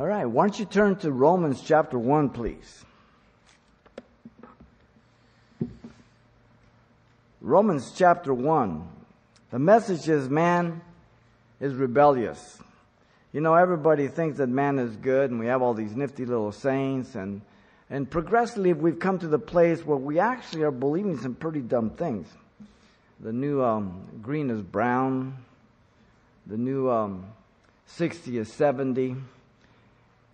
All right, why don't you turn to Romans chapter 1, please? Romans chapter 1. The message is man is rebellious. You know, everybody thinks that man is good, and we have all these nifty little sayings, and, and progressively we've come to the place where we actually are believing some pretty dumb things. The new um, green is brown, the new um, 60 is 70.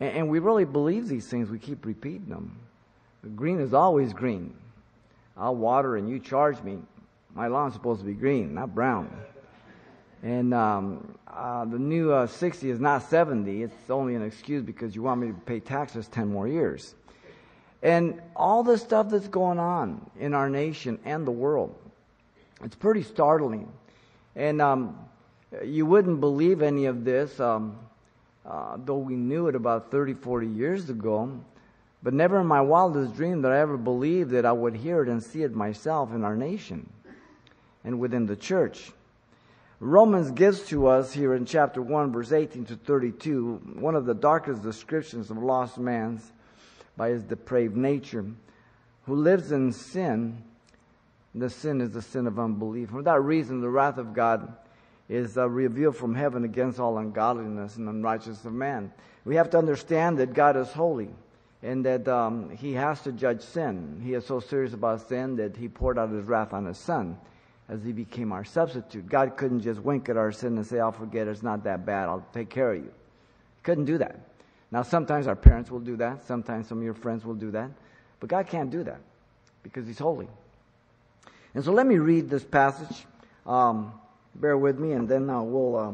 And, and we really believe these things. We keep repeating them. Green is always green. I'll water and you charge me. My lawn's supposed to be green, not brown. And um, uh, the new uh, 60 is not 70. It's only an excuse because you want me to pay taxes 10 more years. And all the stuff that's going on in our nation and the world, it's pretty startling. And um, you wouldn't believe any of this um, uh, though we knew it about 30, 40 years ago. But never in my wildest dream did I ever believe that I would hear it and see it myself in our nation and within the church. Romans gives to us here in chapter 1, verse 18 to 32, one of the darkest descriptions of lost man's by his depraved nature, who lives in sin. The sin is the sin of unbelief. For that reason, the wrath of God is uh, revealed from heaven against all ungodliness and unrighteousness of man. We have to understand that God is holy and that um, He has to judge sin. He is so serious about sin that He poured out His wrath on His Son as He became our substitute. God couldn't just wink at our sin and say, I'll forget it, it's not that bad, I'll take care of you. He couldn't do that. Now, sometimes our parents will do that, sometimes some of your friends will do that, but God can't do that because He's holy. And so let me read this passage. Um, Bear with me, and then we'll uh,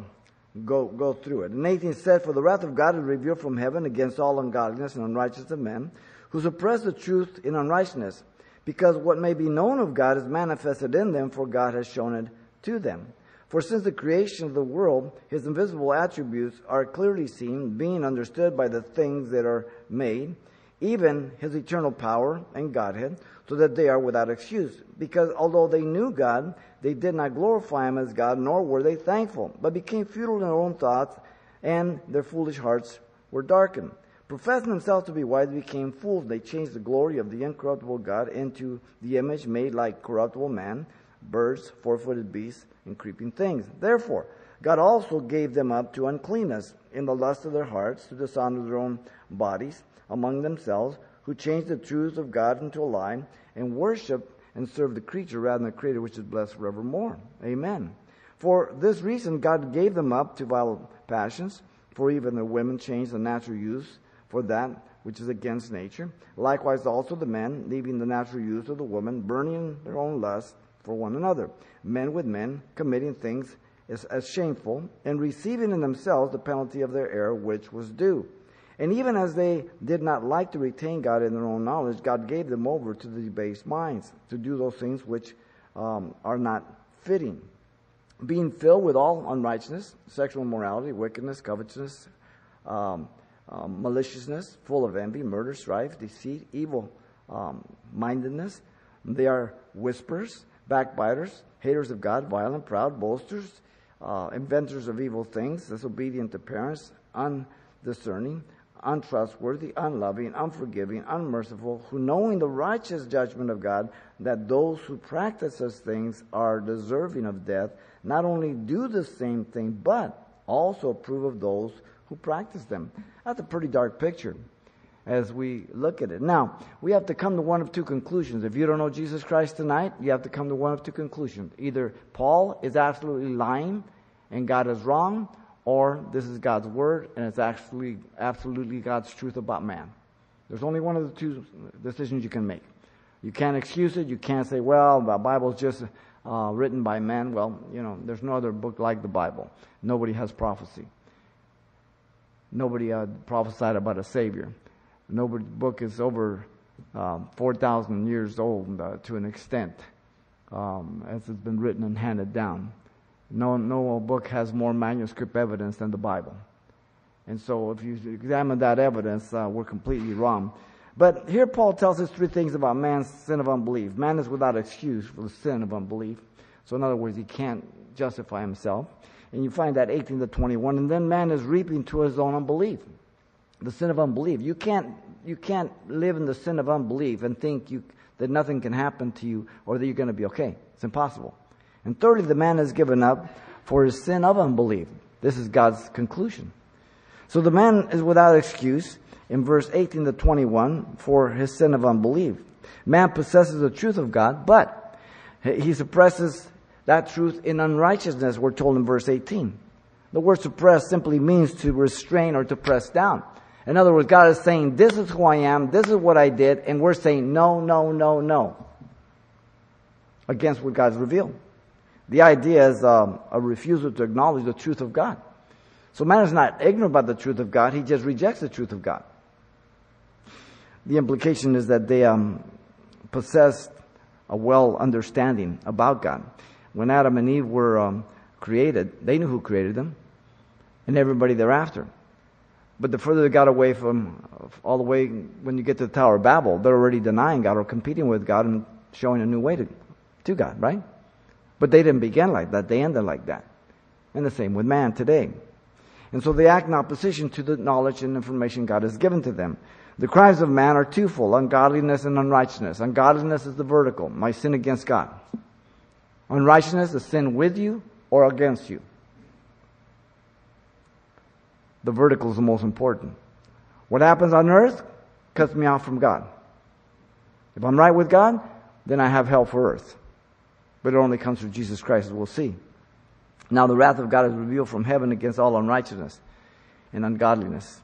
go go through it. And 18 said, For the wrath of God is revealed from heaven against all ungodliness and unrighteousness of men, who suppress the truth in unrighteousness, because what may be known of God is manifested in them, for God has shown it to them. For since the creation of the world, his invisible attributes are clearly seen, being understood by the things that are made, even his eternal power and Godhead, so that they are without excuse. Because although they knew God, they did not glorify him as God, nor were they thankful, but became futile in their own thoughts, and their foolish hearts were darkened. Professing themselves to be wise, they became fools. They changed the glory of the incorruptible God into the image made like corruptible man, birds, four footed beasts, and creeping things. Therefore, God also gave them up to uncleanness in the lust of their hearts, to dishonor their own bodies among themselves, who changed the truth of God into a lie, and worship and serve the creature rather than the Creator, which is blessed forevermore. Amen. For this reason, God gave them up to vile passions, for even the women changed the natural use for that which is against nature. Likewise, also the men, leaving the natural use of the woman, burning their own lust for one another. Men with men, committing things as, as shameful, and receiving in themselves the penalty of their error which was due. And even as they did not like to retain God in their own knowledge, God gave them over to the debased minds to do those things which um, are not fitting. Being filled with all unrighteousness, sexual immorality, wickedness, covetousness, um, um, maliciousness, full of envy, murder, strife, deceit, evil um, mindedness. They are whisperers, backbiters, haters of God, violent, proud, boasters, uh, inventors of evil things, disobedient to parents, undiscerning, untrustworthy, unloving, unforgiving, unmerciful, who knowing the righteous judgment of God, that those who practice such things are deserving of death, not only do the same thing, but also approve of those who practice them. That's a pretty dark picture as we look at it. Now, we have to come to one of two conclusions. If you don't know Jesus Christ tonight, you have to come to one of two conclusions. Either Paul is absolutely lying and God is wrong, or this is God's word and it's actually absolutely God's truth about man. There's only one of the two decisions you can make. You can't excuse it. You can't say, well, the Bible's just uh, written by men. Well, you know, there's no other book like the Bible. Nobody has prophecy. Nobody uh, prophesied about a Savior. Nobody's book is over um, 4,000 years old uh, to an extent, um, as it's been written and handed down. No, no book has more manuscript evidence than the Bible. And so if you examine that evidence, uh, we're completely wrong. But here Paul tells us three things about man's sin of unbelief. Man is without excuse for the sin of unbelief. So in other words, he can't justify himself. And you find that 18 to 21. And then man is reaping to his own unbelief. The sin of unbelief. You can't, you can't live in the sin of unbelief and think you, that nothing can happen to you or that you're going to be okay. It's impossible. And thirdly, the man has given up for his sin of unbelief. This is God's conclusion. So the man is without excuse in verse 18 to 21 for his sin of unbelief. Man possesses the truth of God, but he suppresses that truth in unrighteousness, we're told in verse 18. The word suppress simply means to restrain or to press down. In other words, God is saying, this is who I am, this is what I did, and we're saying, no, no, no, no. Against what God's revealed. The idea is um, a refusal to acknowledge the truth of God. So man is not ignorant about the truth of God, he just rejects the truth of God. The implication is that they um, possessed a well understanding about God. When Adam and Eve were um, created, they knew who created them, and everybody thereafter. But the further they got away from, all the way when you get to the Tower of Babel, they're already denying God or competing with God and showing a new way to, to God, right? But they didn't begin like that, they ended like that. And the same with man today. And so they act in opposition to the knowledge and information God has given to them. The crimes of man are twofold ungodliness and unrighteousness. Ungodliness is the vertical, my sin against God. Unrighteousness is sin with you or against you. The vertical is the most important. What happens on earth cuts me off from God. If I'm right with God, then I have hell for earth. But it only comes through Jesus Christ, as we'll see. Now the wrath of God is revealed from heaven against all unrighteousness and ungodliness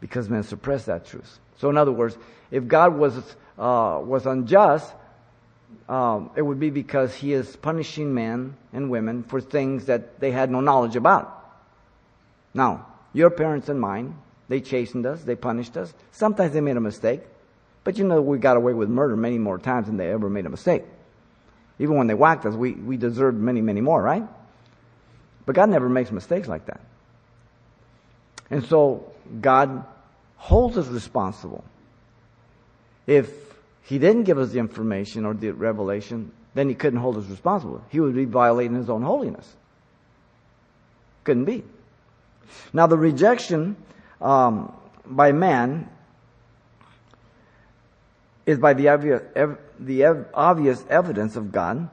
because men suppress that truth. So in other words, if God was, uh, was unjust, um, it would be because he is punishing men and women for things that they had no knowledge about. Now, your parents and mine, they chastened us, they punished us. Sometimes they made a mistake, but you know we got away with murder many more times than they ever made a mistake. Even when they whacked us, we, we deserved many, many more, right? But God never makes mistakes like that. And so God holds us responsible. If he didn't give us the information or the revelation, then he couldn't hold us responsible. He would be violating his own holiness. Couldn't be. Now, the rejection um, by man is by the obvious, ev- the ev- obvious evidence of God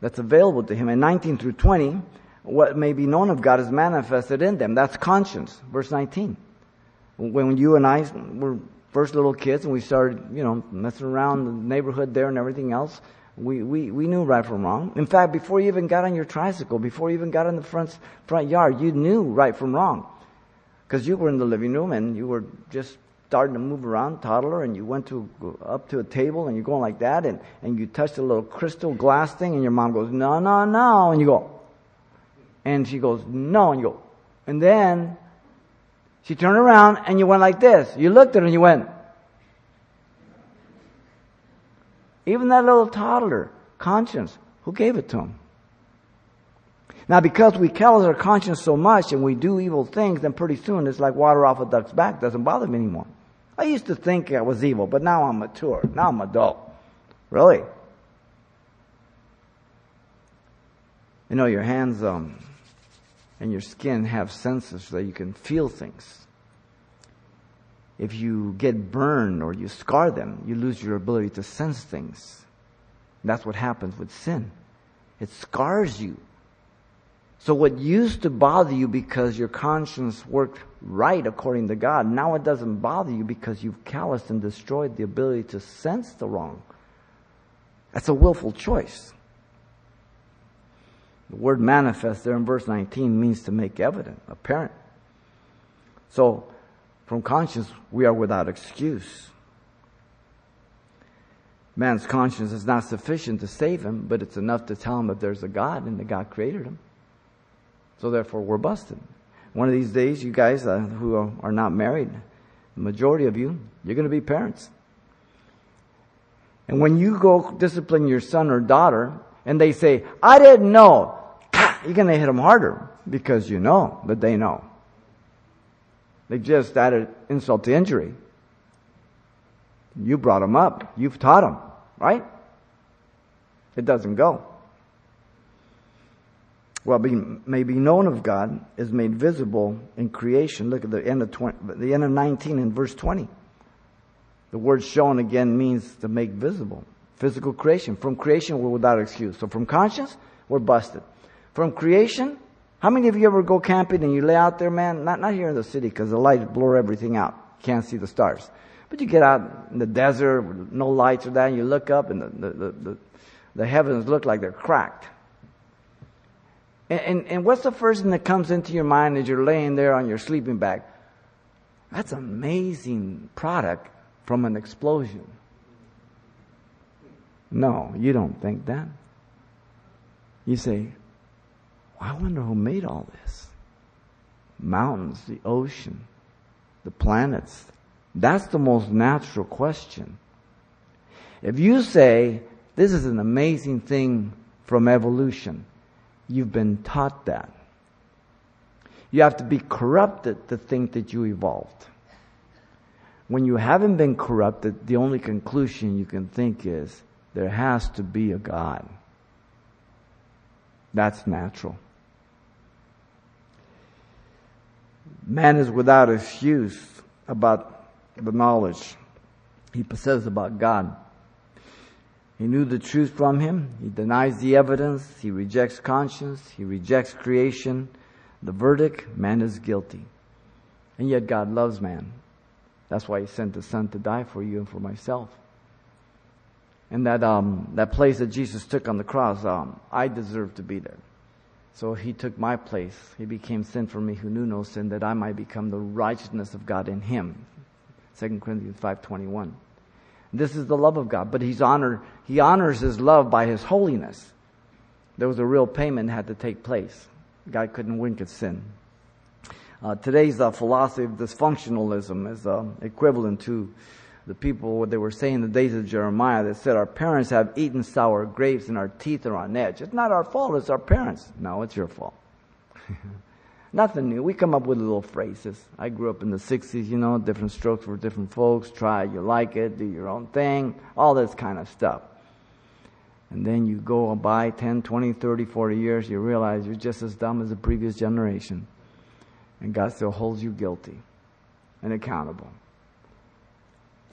that's available to him. In 19 through 20, what may be known of God is manifested in them. That's conscience. Verse 19 when you and I were first little kids and we started, you know, messing around the neighborhood there and everything else, we, we, we knew right from wrong. In fact, before you even got on your tricycle, before you even got in the front, front yard, you knew right from wrong. Because you were in the living room and you were just starting to move around, toddler, and you went to up to a table and you're going like that, and, and you touched a little crystal glass thing, and your mom goes, no, no, no, and you go, and she goes, no, and you go, and then she turned around and you went like this. You looked at her and you went. Even that little toddler, conscience, who gave it to him? Now, because we callous our conscience so much and we do evil things, then pretty soon it's like water off a duck's back. Doesn't bother me anymore. I used to think I was evil, but now I'm mature. Now I'm adult. Really? You know, your hands, um, and your skin have senses so that you can feel things. If you get burned or you scar them, you lose your ability to sense things. That's what happens with sin. It scars you. So what used to bother you because your conscience worked right according to God, now it doesn't bother you because you've calloused and destroyed the ability to sense the wrong. That's a willful choice. The word manifest there in verse 19 means to make evident, apparent. So, from conscience, we are without excuse. Man's conscience is not sufficient to save him, but it's enough to tell him that there's a God and that God created him. So therefore, we're busted. One of these days, you guys uh, who are, are not married, the majority of you, you're going to be parents. And when you go discipline your son or daughter, and they say, I didn't know, you're going to hit them harder because you know that they know. They just added insult to injury. You brought them up. You've taught them, right? It doesn't go. What may be known of God is made visible in creation. Look at the end of 20, the end of 19 and verse 20. The word shown again means to make visible. Physical creation. From creation, we're without excuse. So from conscience, we're busted. From creation, how many of you ever go camping and you lay out there, man? Not, not here in the city because the lights blur everything out. You can't see the stars. But you get out in the desert no lights or that and you look up and the, the, the, the heavens look like they're cracked. And, and, and what's the first thing that comes into your mind as you're laying there on your sleeping bag? That's an amazing product from an explosion. No, you don't think that. You say, I wonder who made all this. Mountains, the ocean, the planets. That's the most natural question. If you say, this is an amazing thing from evolution, You've been taught that. You have to be corrupted to think that you evolved. When you haven't been corrupted, the only conclusion you can think is there has to be a God. That's natural. Man is without excuse about the knowledge he possesses about God. He knew the truth from him. He denies the evidence. He rejects conscience. He rejects creation. The verdict, man is guilty. And yet God loves man. That's why he sent his son to die for you and for myself. And that, um, that place that Jesus took on the cross, um, I deserve to be there. So he took my place. He became sin for me who knew no sin that I might become the righteousness of God in him. 2 Corinthians 5.21. This is the love of God. But he's honored, he honors his love by his holiness. There was a real payment had to take place. God couldn't wink at sin. Uh, today's uh, philosophy of dysfunctionalism is uh, equivalent to the people what they were saying in the days of Jeremiah that said our parents have eaten sour grapes and our teeth are on edge. It's not our fault, it's our parents. No, it's your fault. Nothing new. We come up with little phrases. I grew up in the 60s, you know, different strokes for different folks. Try you like it, do your own thing, all this kind of stuff. And then you go by 10, 20, 30, 40 years, you realize you're just as dumb as the previous generation. And God still holds you guilty and accountable.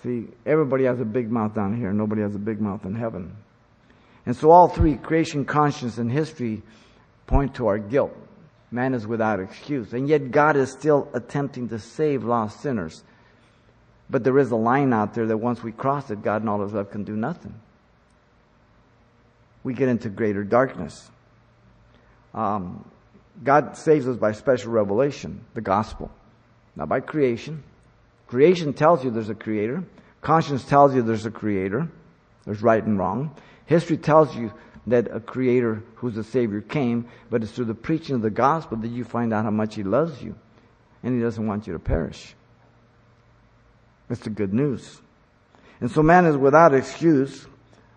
See, everybody has a big mouth down here, nobody has a big mouth in heaven. And so all three, creation, conscience, and history, point to our guilt. Man is without excuse. And yet God is still attempting to save lost sinners. But there is a line out there that once we cross it, God and all his love can do nothing. We get into greater darkness. Um, God saves us by special revelation, the gospel, not by creation. Creation tells you there's a creator. Conscience tells you there's a creator. There's right and wrong. History tells you that a creator who's a savior came, but it's through the preaching of the gospel that you find out how much he loves you and he doesn't want you to perish. That's the good news. And so man is without excuse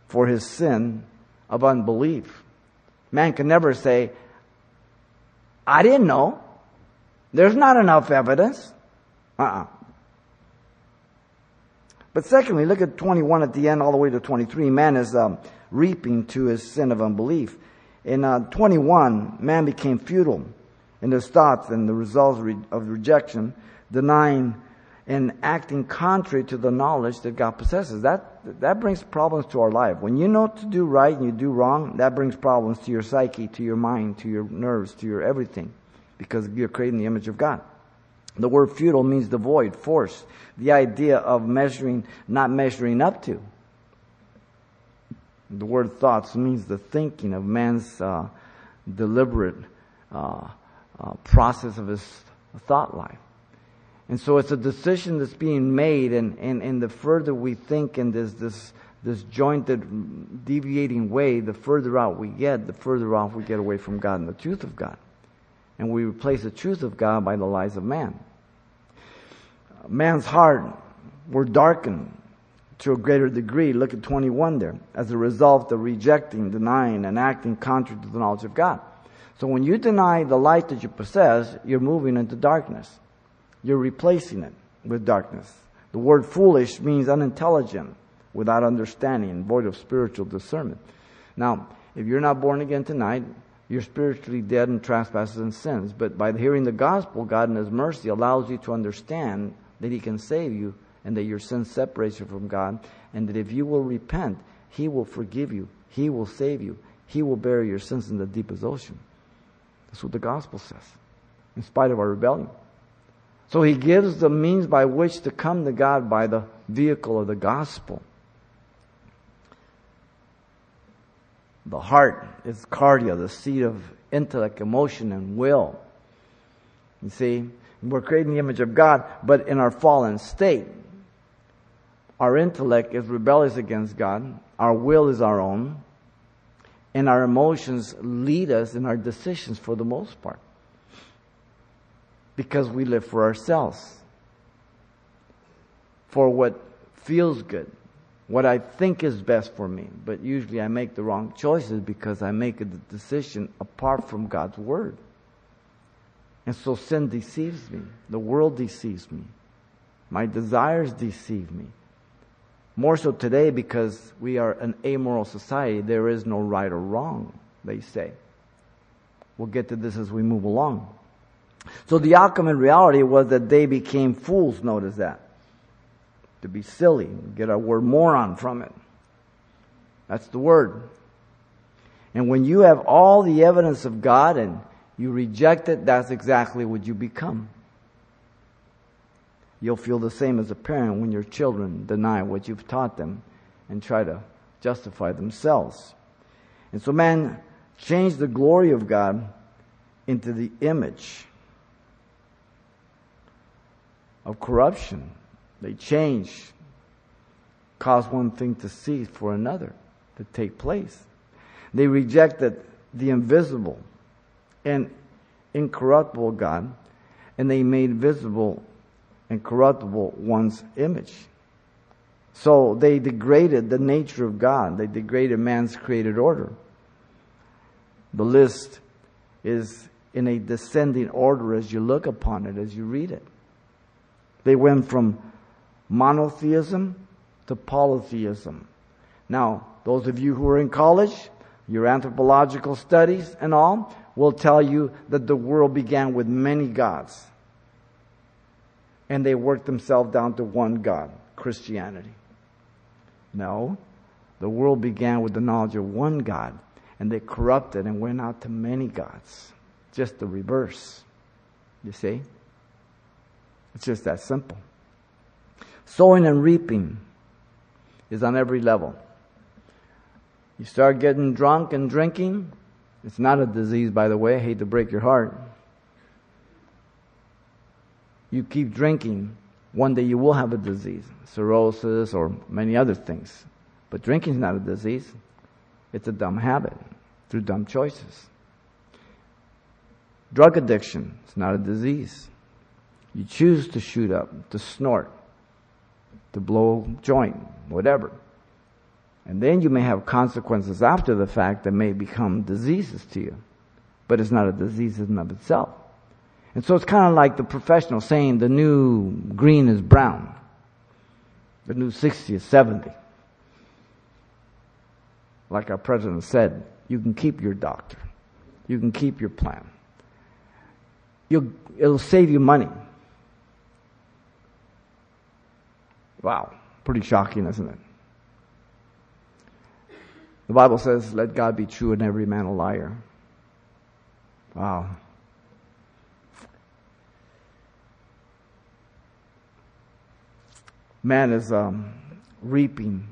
for his sin of unbelief. Man can never say, I didn't know. There's not enough evidence. Uh-uh. But secondly, look at 21 at the end all the way to 23. Man is um, reaping to his sin of unbelief. In uh, 21, man became futile in his thoughts and the results of rejection, denying and acting contrary to the knowledge that God possesses. That, that brings problems to our life. When you know to do right and you do wrong, that brings problems to your psyche, to your mind, to your nerves, to your everything, because you're creating the image of God. The word futile means devoid, force, the idea of measuring, not measuring up to. The word thoughts means the thinking of man's uh, deliberate uh, uh, process of his thought life. And so it's a decision that's being made, and, and, and the further we think in this, this, this jointed, deviating way, the further out we get, the further off we get away from God and the truth of God. And we replace the truth of God by the lies of man. Man's heart were darkened to a greater degree. Look at 21 there. As a result of rejecting, denying, and acting contrary to the knowledge of God. So when you deny the light that you possess, you're moving into darkness. You're replacing it with darkness. The word foolish means unintelligent, without understanding, void of spiritual discernment. Now, if you're not born again tonight, You're spiritually dead in trespasses and sins. But by hearing the gospel, God in His mercy allows you to understand that He can save you and that your sin separates you from God, and that if you will repent, He will forgive you, He will save you, He will bury your sins in the deepest ocean. That's what the gospel says, in spite of our rebellion. So He gives the means by which to come to God by the vehicle of the gospel. The heart is cardia, the seat of intellect, emotion, and will. You see, we're creating the image of God, but in our fallen state, our intellect is rebellious against God, our will is our own, and our emotions lead us in our decisions for the most part. Because we live for ourselves, for what feels good, what I think is best for me. But usually I make the wrong choices because I make a decision apart from God's Word. And so sin deceives me. The world deceives me. My desires deceive me. More so today because we are an amoral society. There is no right or wrong, they say. We'll get to this as we move along. So the outcome in reality was that they became fools, notice that to be silly. Get our word moron from it. That's the word. And when you have all the evidence of God and you reject it, that's exactly what you become. You'll feel the same as a parent when your children deny what you've taught them and try to justify themselves. And so man changed the glory of God into the image of corruption. They change, cause one thing to cease for another to take place. They rejected the invisible and incorruptible God, and they made visible and corruptible one's image. So they degraded the nature of God. They degraded man's created order. The list is in a descending order as you look upon it, as you read it. They went from monotheism to polytheism. Now, those of you who are in college, your anthropological studies and all, will tell you that the world began with many gods. And they worked themselves down to one God, Christianity. No, the world began with the knowledge of one God, and they corrupted and went out to many gods. Just the reverse. You see? It's just that simple. Sowing and reaping is on every level. You start getting drunk and drinking. It's not a disease, by the way. I hate to break your heart. You keep drinking, one day you will have a disease, cirrhosis or many other things. But drinking is not a disease. It's a dumb habit through dumb choices. Drug addiction is not a disease. You choose to shoot up, to snort, to blow joint, whatever. And then you may have consequences after the fact that may become diseases to you. But it's not a disease in of itself. And so it's kind of like the professional saying the new green is brown. The new 60 is 70. Like our president said, you can keep your doctor. You can keep your plan. You'll, it'll save you money. Wow, pretty shocking, isn't it? The Bible says, let God be true and every man a liar. Wow. Man is um, reaping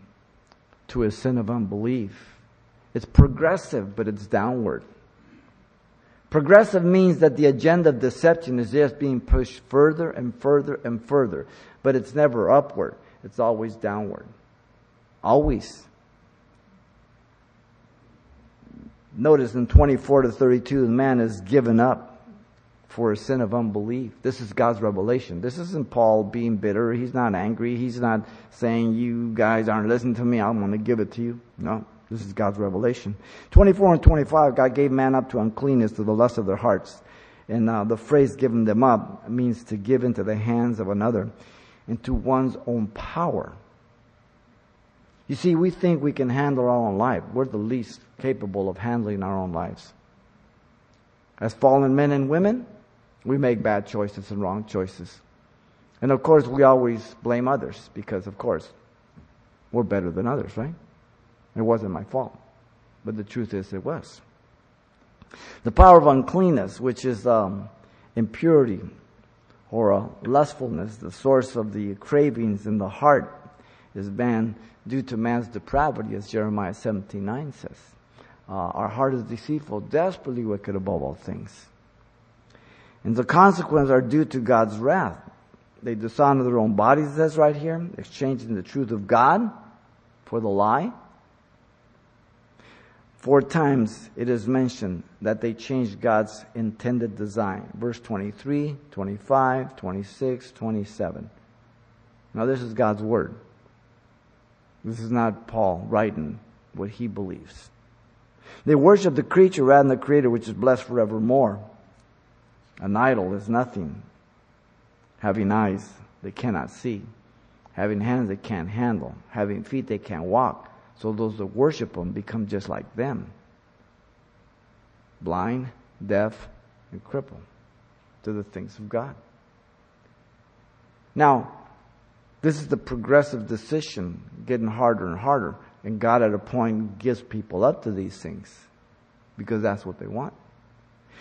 to his sin of unbelief. It's progressive, but it's downward. Progressive means that the agenda of deception is just being pushed further and further and further, but it's never upward. It's always downward. Always. Notice in 24 to 32, the man is given up for a sin of unbelief. This is God's revelation. This isn't Paul being bitter. He's not angry. He's not saying, You guys aren't listening to me. I'm going to give it to you. No, this is God's revelation. 24 and 25, God gave man up to uncleanness to the lust of their hearts. And uh, the phrase given them up means to give into the hands of another into one's own power. You see, we think we can handle our own life. We're the least capable of handling our own lives. As fallen men and women, we make bad choices and wrong choices. And of course, we always blame others because, of course, we're better than others, right? It wasn't my fault. But the truth is, it was. The power of uncleanness, which is um, impurity or uh, lustfulness, the source of the cravings in the heart, is banned due to man's depravity, as Jeremiah 17:9 says. Uh, our heart is deceitful, desperately wicked above all things. And the consequences are due to God's wrath. They dishonor their own bodies, says right here, exchanging the truth of God for the lie. Four times it is mentioned that they changed God's intended design. Verse 23, 25, 26, 27. Now this is God's word. This is not Paul writing what he believes. They worship the creature rather than the creator, which is blessed forevermore. An idol is nothing. Having eyes, they cannot see. Having hands, they can't handle. Having feet, they can't walk. So those that worship them become just like them. Blind, deaf, and crippled to the things of God. Now, this is the progressive decision getting harder and harder. And God at a point gives people up to these things because that's what they want.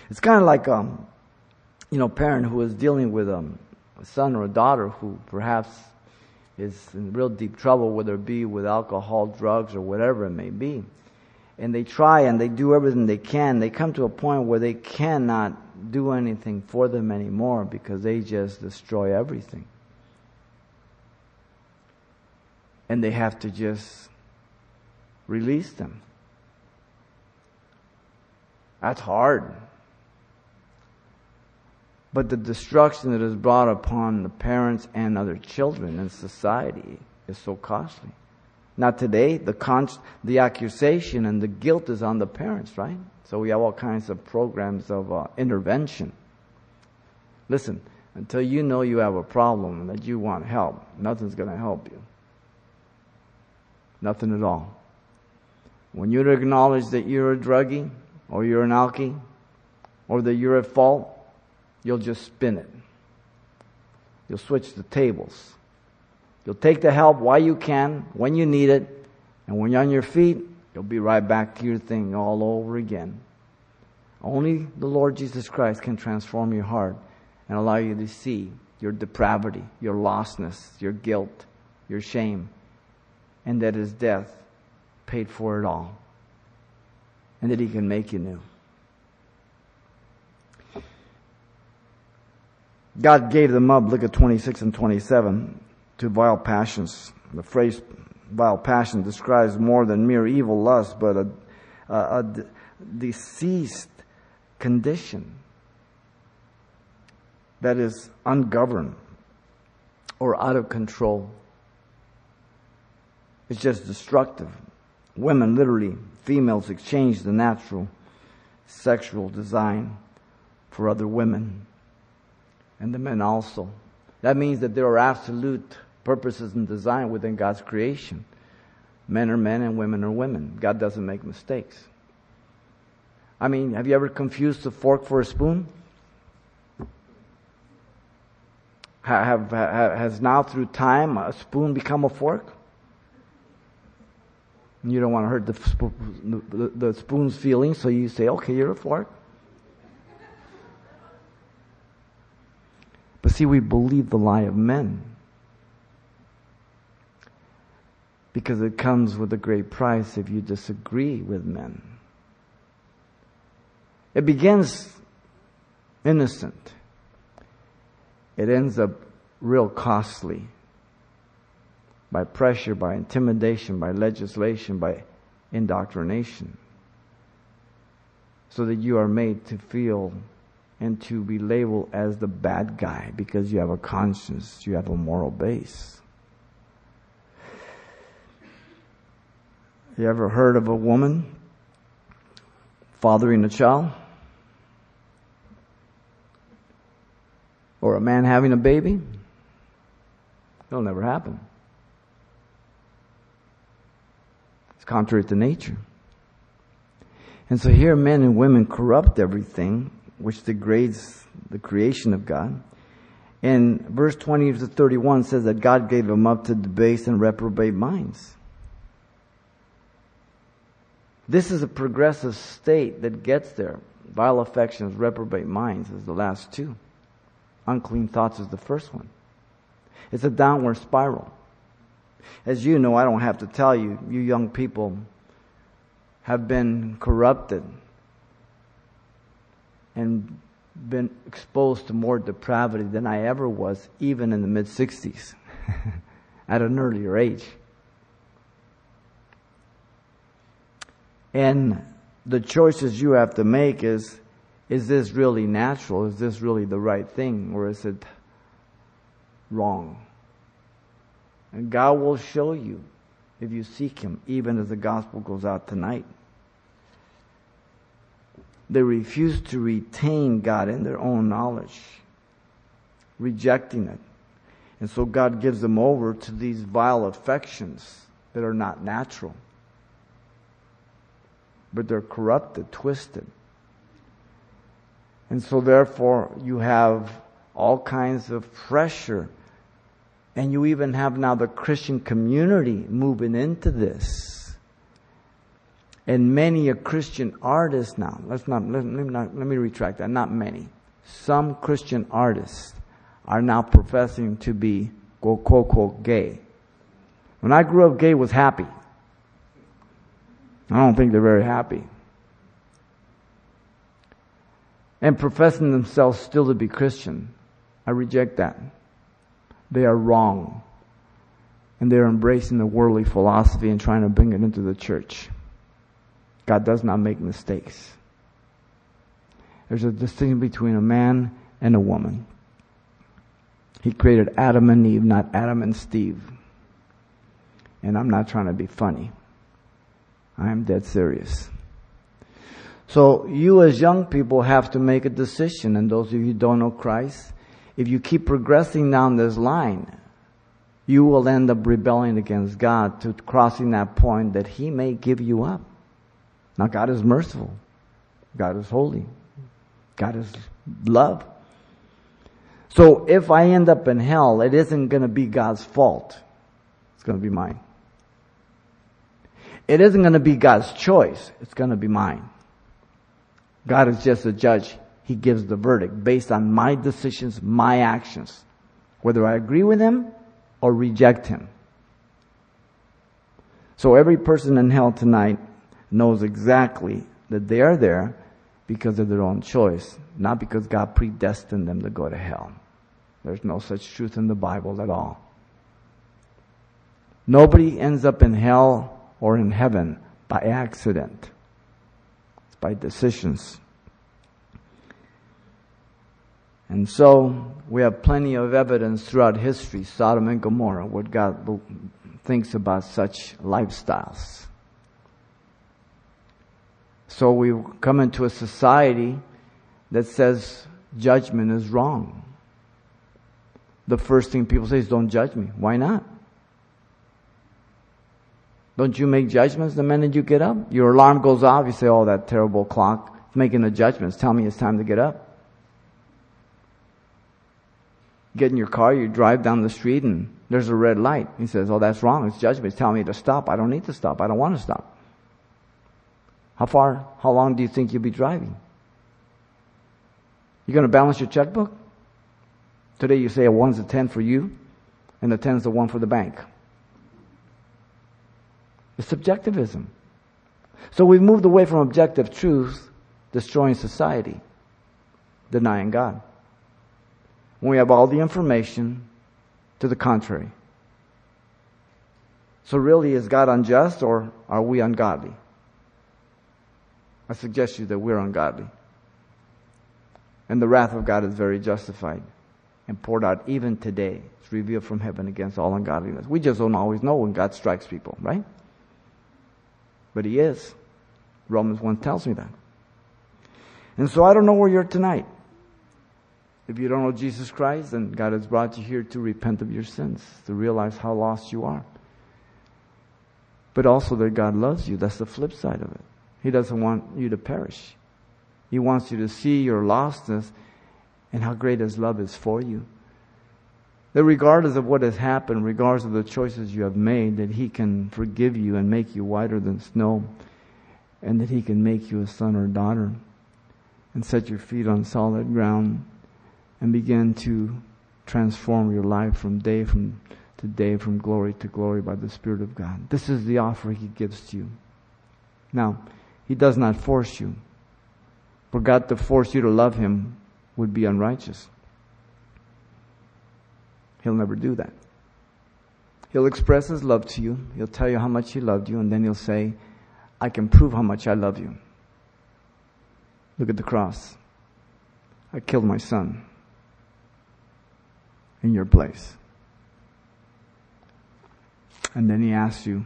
It's kind of like, um, you know, parent who is dealing with um, a son or a daughter who perhaps is in real deep trouble, whether it be with alcohol, drugs, or whatever it may be. And they try and they do everything they can. They come to a point where they cannot do anything for them anymore because they just destroy everything. And they have to just release them. That's hard. But the destruction that is brought upon the parents and other children in society is so costly. Now today, the the accusation and the guilt is on the parents, right? So we have all kinds of programs of uh, intervention. Listen, until you know you have a problem and that you want help, nothing's going to help you. Nothing at all. When you acknowledge that you're a druggie or you're an alkie or that you're at fault, you'll just spin it. You'll switch the tables. You'll take the help while you can, when you need it, and when you're on your feet, you'll be right back to your thing all over again. Only the Lord Jesus Christ can transform your heart and allow you to see your depravity, your lostness, your guilt, your shame, and that his death paid for it all, and that he can make you new. God gave them up, look at 26 and 27, to vile passions. The phrase vile passion describes more than mere evil lust, but a, deceased condition that is ungoverned or out of control. It's just destructive. Women, literally, females exchange the natural sexual design for other women and the men also. That means that there are absolute purposes and design within God's creation. Men are men and women are women. God doesn't make mistakes. I mean, have you ever confused a fork for a spoon? Have, have, has now through time a spoon become a fork? You don't want to hurt the, the, the spoon's feelings, so you say, okay, you're a fork. But see, we believe the lie of men. Because it comes with a great price if you disagree with men. It begins innocent. It ends up real costly by pressure, by intimidation, by legislation, by indoctrination. So that you are made to feel and to be labeled as the bad guy because you have a conscience, you have a moral base. You ever heard of a woman fathering a child? Or a man having a baby? It'll never happen. It's contrary to nature. And so here men and women corrupt everything which degrades the creation of God. And verse 20 to 31 says that God gave them up to debase and reprobate minds. This is a progressive state that gets there. Vile affections, reprobate minds is the last two. Unclean thoughts is the first one. It's a downward spiral. As you know, I don't have to tell you, you young people have been corrupted and been exposed to more depravity than I ever was, even in the mid 60s, at an earlier age. And the choices you have to make is is this really natural? Is this really the right thing? Or is it wrong? And God will show you if you seek Him, even as the gospel goes out tonight. They refuse to retain God in their own knowledge, rejecting it. And so God gives them over to these vile affections that are not natural, but they're corrupted, twisted. And so therefore you have all kinds of pressure and you even have now the Christian community moving into this. And many a Christian artist now, let's not, let, let, me not, let me retract that, not many. Some Christian artists are now professing to be quote, quote, quote, gay. When I grew up, gay was happy. I don't think they're very happy. And professing themselves still to be Christian. I reject that they are wrong. And they're embracing the worldly philosophy and trying to bring it into the church. God does not make mistakes. There's a distinction between a man and a woman. He created Adam and Eve, not Adam and Steve. And I'm not trying to be funny. I am dead serious. So you as young people have to make a decision, and those of you who don't know Christ, if you keep progressing down this line, you will end up rebelling against God to crossing that point that He may give you up. Now, God is merciful. God is holy. God is love. So if I end up in hell, it isn't going to be God's fault. It's going to be mine. It isn't going to be God's choice. It's going to be mine. God is just a judge. He gives the verdict based on my decisions, my actions, whether I agree with him or reject him. So every person in hell tonight knows exactly that they are there because of their own choice, not because God predestined them to go to hell. There's no such truth in the Bible at all. Nobody ends up in hell or in heaven by accident. It's by decisions. And so we have plenty of evidence throughout history, Sodom and Gomorrah, what God thinks about such lifestyles. So we come into a society that says judgment is wrong. The first thing people say is, don't judge me. Why not? Don't you make judgments the minute you get up? Your alarm goes off, you say, oh, that terrible clock. Making the judgments. Tell me it's time to get up get in your car, you drive down the street and there's a red light. He says, Oh, that's wrong. It's judgment. Telling me to stop. I don't need to stop. I don't want to stop. How far, how long do you think you'll be driving? You're going to balance your checkbook? Today you say a one's a ten for you and a ten's the one for the bank. It's subjectivism. So we've moved away from objective truth, destroying society, denying God when we have all the information to the contrary. So, really, is God unjust or are we ungodly? I suggest you that we're ungodly. And the wrath of God is very justified and poured out even today. It's revealed from heaven against all ungodliness. We just don't always know when God strikes people, right? But He is. Romans 1 tells me that. And so I don't know where you're tonight. If you don't know Jesus Christ, then God has brought you here to repent of your sins, to realize how lost you are. But also that God loves you. That's the flip side of it. He doesn't want you to perish. He wants you to see your lostness and how great His love is for you. That regardless of what has happened, regardless of the choices you have made, that He can forgive you and make you whiter than snow, and that He can make you a son or daughter and set your feet on solid ground and begin to transform your life from day from to day, from glory to glory by the Spirit of God. This is the offer He gives to you. Now, He does not force you. For God to force you to love Him would be unrighteous. He'll never do that. He'll express His love to you. He'll tell you how much He loved you, and then He'll say, I can prove how much I love you. Look at the cross. I killed my son in your place. And then he asks you,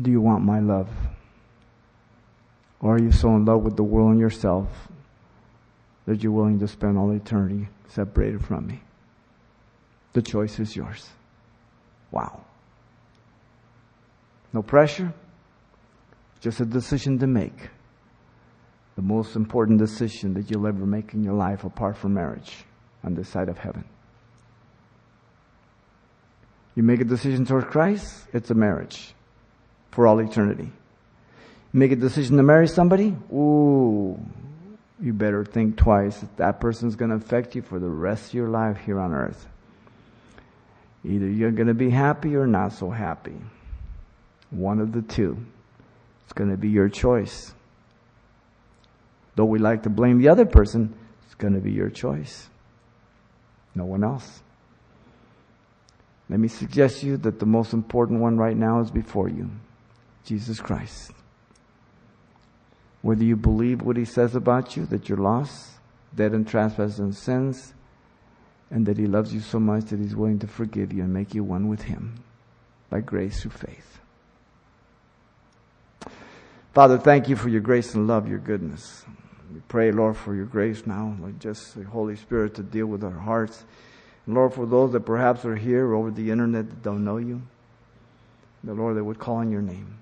Do you want my love? Or are you so in love with the world and yourself that you're willing to spend all eternity separated from me? The choice is yours. Wow. No pressure, just a decision to make. The most important decision that you'll ever make in your life apart from marriage on this side of heaven. You make a decision towards Christ, it's a marriage for all eternity. Make a decision to marry somebody, ooh, you better think twice. That person's going to affect you for the rest of your life here on earth. Either you're going to be happy or not so happy. One of the two. It's going to be your choice. Though we like to blame the other person, it's going to be your choice. No one else. Let me suggest to you that the most important one right now is before you Jesus Christ. Whether you believe what he says about you, that you're lost, dead in trespasses and sins, and that he loves you so much that he's willing to forgive you and make you one with him by grace through faith. Father, thank you for your grace and love, your goodness. We pray, Lord, for your grace now, Lord, just the Holy Spirit to deal with our hearts. And Lord, for those that perhaps are here over the internet that don't know you, the Lord, they would call on your name.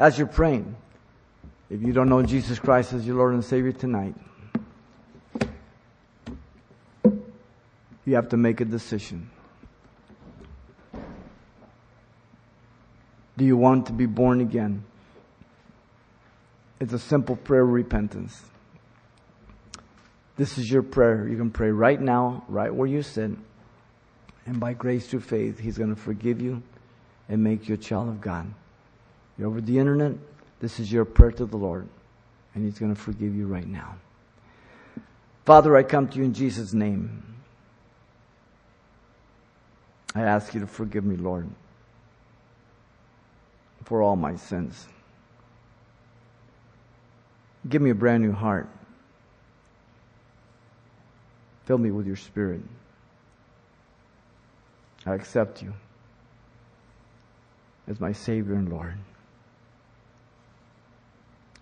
As you're praying, if you don't know Jesus Christ as your Lord and Savior tonight, you have to make a decision. Do you want to be born again? It's a simple prayer of repentance. This is your prayer. You can pray right now, right where you sit. And by grace through faith, He's going to forgive you and make you a child of God. You're over the internet. This is your prayer to the Lord. And He's going to forgive you right now. Father, I come to you in Jesus' name. I ask you to forgive me, Lord, for all my sins. Give me a brand new heart. Fill me with your spirit. I accept you as my Savior and Lord.